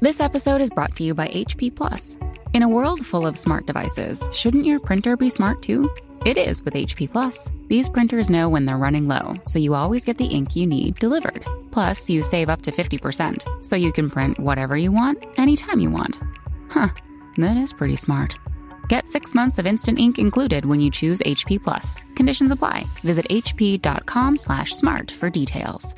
This episode is brought to you by HP Plus. In a world full of smart devices, shouldn't your printer be smart too? It is with HP Plus. These printers know when they're running low, so you always get the ink you need delivered. Plus, you save up to 50%, so you can print whatever you want, anytime you want. Huh, that is pretty smart. Get six months of instant ink included when you choose HP Plus. Conditions apply. Visit hp.com slash smart for details.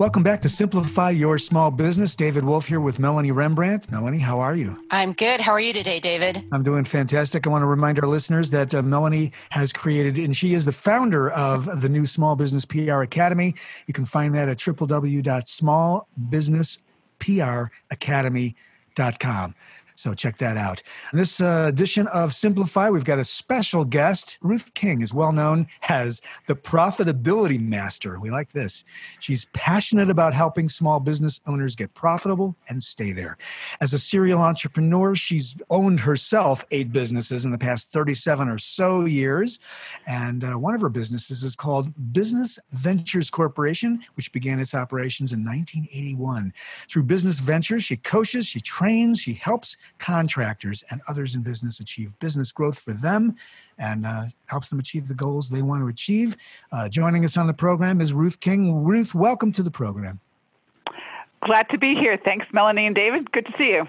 Welcome back to Simplify Your Small Business. David Wolf here with Melanie Rembrandt. Melanie, how are you? I'm good. How are you today, David? I'm doing fantastic. I want to remind our listeners that uh, Melanie has created, and she is the founder of the new Small Business PR Academy. You can find that at www.smallbusinesspracademy.com. So check that out. In this uh, edition of Simplify, we've got a special guest. Ruth King is well known as the profitability master. We like this. She's passionate about helping small business owners get profitable and stay there. As a serial entrepreneur, she's owned herself eight businesses in the past 37 or so years. And uh, one of her businesses is called Business Ventures Corporation, which began its operations in 1981. Through Business Ventures, she coaches, she trains, she helps contractors and others in business achieve business growth for them and uh, helps them achieve the goals they want to achieve. Uh, joining us on the program is Ruth King. Ruth, welcome to the program. Glad to be here. Thanks, Melanie and David. Good to see you.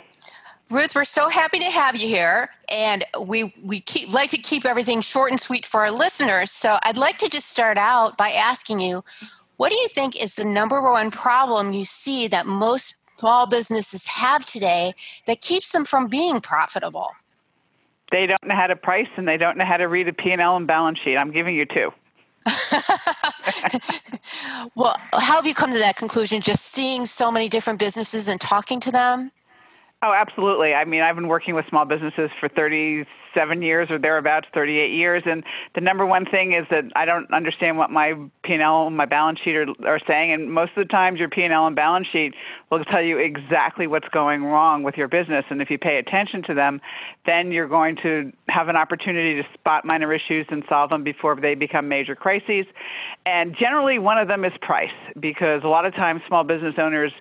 Ruth, we're so happy to have you here, and we we keep, like to keep everything short and sweet for our listeners. So I'd like to just start out by asking you, what do you think is the number one problem you see that most small businesses have today that keeps them from being profitable? They don't know how to price and they don't know how to read a P&L and balance sheet. I'm giving you two. well, how have you come to that conclusion? Just seeing so many different businesses and talking to them? Oh, absolutely. I mean, I've been working with small businesses for 37 years or thereabouts, 38 years. And the number one thing is that I don't understand what my P&L and my balance sheet are, are saying. And most of the times your P&L and balance sheet will tell you exactly what's going wrong with your business. And if you pay attention to them, then you're going to have an opportunity to spot minor issues and solve them before they become major crises. And generally one of them is price because a lot of times small business owners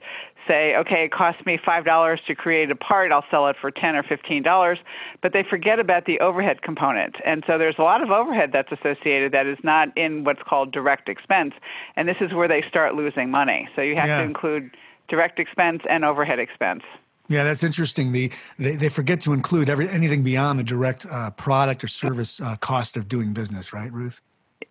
say, okay, it costs me $5 to create a part, I'll sell it for 10 or $15, but they forget about the overhead component. And so there's a lot of overhead that's associated that is not in what's called direct expense, and this is where they start losing money. So you have yeah. to include direct expense and overhead expense. Yeah, that's interesting. The they, they forget to include every anything beyond the direct uh, product or service uh, cost of doing business, right, Ruth?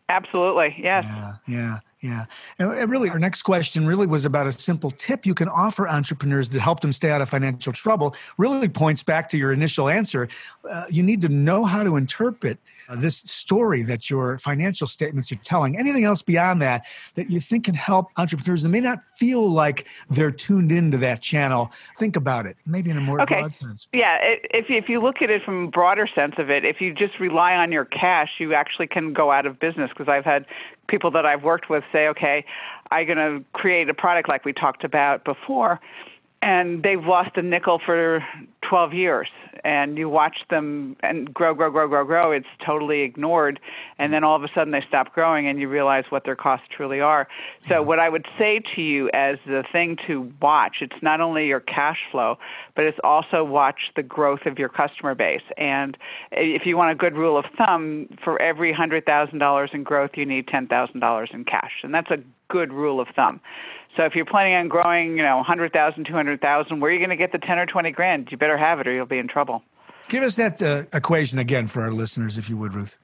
Absolutely, yes. Yeah, yeah. Yeah. And really, our next question really was about a simple tip you can offer entrepreneurs to help them stay out of financial trouble. Really points back to your initial answer. Uh, you need to know how to interpret uh, this story that your financial statements are telling. Anything else beyond that that you think can help entrepreneurs that may not feel like they're tuned into that channel? Think about it, maybe in a more okay. broad sense. Yeah. If, if you look at it from a broader sense of it, if you just rely on your cash, you actually can go out of business because I've had people that I've worked with say, okay, I'm going to create a product like we talked about before, and they've lost a nickel for 12 years and you watch them and grow grow grow grow grow it's totally ignored and then all of a sudden they stop growing and you realize what their costs truly are. So what i would say to you as the thing to watch it's not only your cash flow but it's also watch the growth of your customer base. And if you want a good rule of thumb for every $100,000 in growth you need $10,000 in cash and that's a good rule of thumb so if you're planning on growing, you know, 100,000, 200,000, where are you going to get the 10 or 20 grand? You better have it or you'll be in trouble. Give us that uh, equation again for our listeners, if you would, Ruth.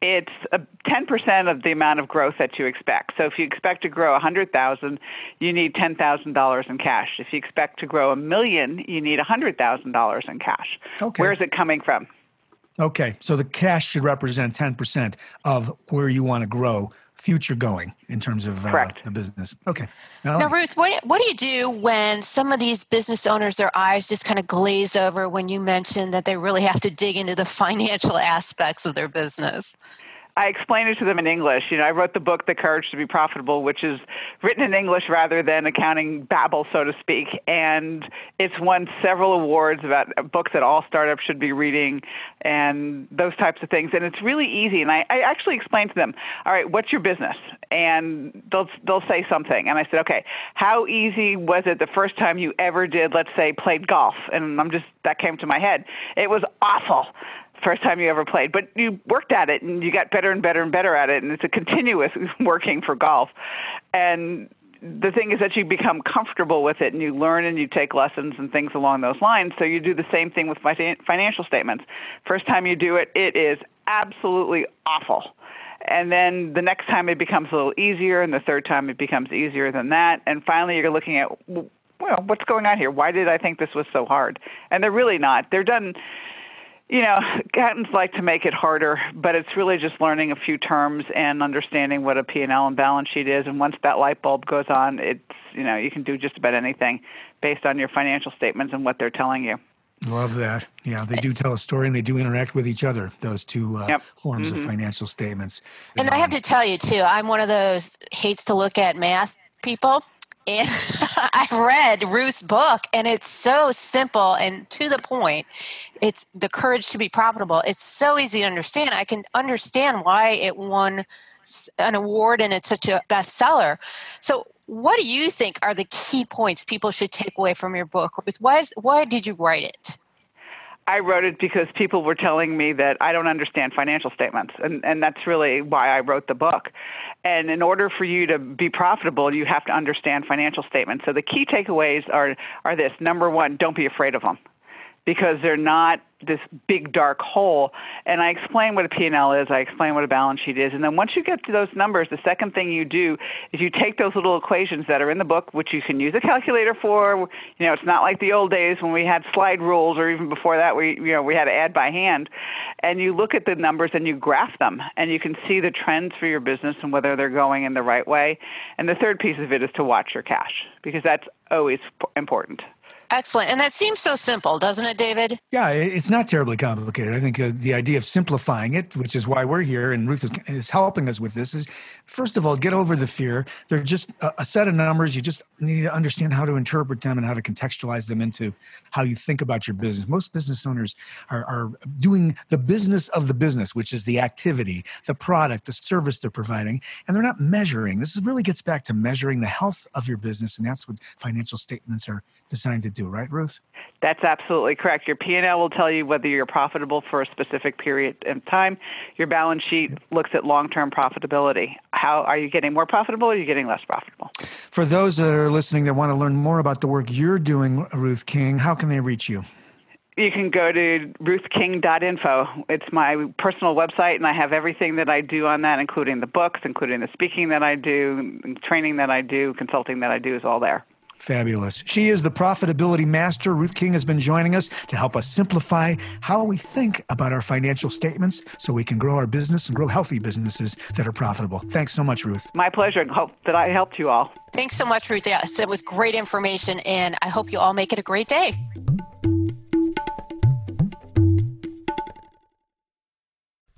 It's a 10% of the amount of growth that you expect. So if you expect to grow 100,000, you need $10,000 in cash. If you expect to grow a million, you need $100,000 in cash. Okay. Where's it coming from? Okay, so the cash should represent 10% of where you want to grow future going in terms of uh, the business. Okay. Now, now Ruth, what, what do you do when some of these business owners, their eyes just kind of glaze over when you mention that they really have to dig into the financial aspects of their business? I explain it to them in English. You know, I wrote the book The Courage to be Profitable, which is written in English rather than accounting babble, so to speak. And it's won several awards about uh, books that all startups should be reading and those types of things. And it's really easy. And I, I actually explain to them, all right, what's your business? And they'll they'll say something. And I said, okay, how easy was it the first time you ever did, let's say, played golf? And I'm just that came to my head. It was awful first time you ever played, but you worked at it and you got better and better and better at it, and it's a continuous working for golf. And the thing is that you become comfortable with it and you learn and you take lessons and things along those lines. So you do the same thing with financial statements. First time you do it, it is absolutely awful. And then the next time it becomes a little easier, and the third time it becomes easier than that. And finally, you're looking at, well, what's going on here? Why did I think this was so hard? And they're really not. They're done you know, accountants like to make it harder, but it's really just learning a few terms and understanding what a P&L and balance sheet is. And once that light bulb goes on, it's, you know, you can do just about anything based on your financial statements and what they're telling you. Love that. Yeah, they do tell a story and they do interact with each other, those two uh, yep. forms mm-hmm. of financial statements. And um, I have to tell you, too, I'm one of those hates to look at math people and I read Ruth's book, and it's so simple and to the point. It's the courage to be profitable. It's so easy to understand. I can understand why it won an award and it's such a bestseller. So, what do you think are the key points people should take away from your book? Why, is, why did you write it? I wrote it because people were telling me that I don't understand financial statements, and, and that's really why I wrote the book. And in order for you to be profitable, you have to understand financial statements. So the key takeaways are are this: number one, don't be afraid of them because they're not this big dark hole. And I explain what a P&L is, I explain what a balance sheet is, and then once you get to those numbers, the second thing you do is you take those little equations that are in the book, which you can use a calculator for. You know, it's not like the old days when we had slide rules, or even before that, we you know we had to add by hand. And you look at the numbers and you graph them, and you can see the trends for your business and whether they're going in the right way. And the third piece of it is to watch your cash because that's always important. Excellent. And that seems so simple, doesn't it, David? Yeah, it's not terribly complicated. I think uh, the idea of simplifying it, which is why we're here and Ruth is, is, helping us with this, is first of all, get over the fear. They're just a, set of numbers. You just need to understand how to interpret them and how to contextualize them into how you think about your business. Most business owners are, are doing the business of the business, which is the activity, the product, the service they're providing, and they're not measuring. This really gets back to measuring the health of your business, and that's what financial statements are designed to do, right, Ruth? That's absolutely correct. Your P&L will tell you whether you're profitable for a specific period of time. Your balance sheet looks at long-term profitability. How are you getting more profitable or are you getting less profitable? For those that are listening that want to learn more about the work you're doing, Ruth King, how can they reach you? You can go to ruthking.info. It's my personal website, and I have everything that I do on that, including the books, including the speaking that I do, training that I do, consulting that I do, is all there. Fabulous. She is the profitability master. Ruth King has been joining us to help us simplify how we think about our financial statements so we can grow our business and grow healthy businesses that are profitable. Thanks so much, Ruth. My pleasure. And hope that I helped you all. Thanks so much, Ruth. Yes, it was great information, and I hope you all make it a great day.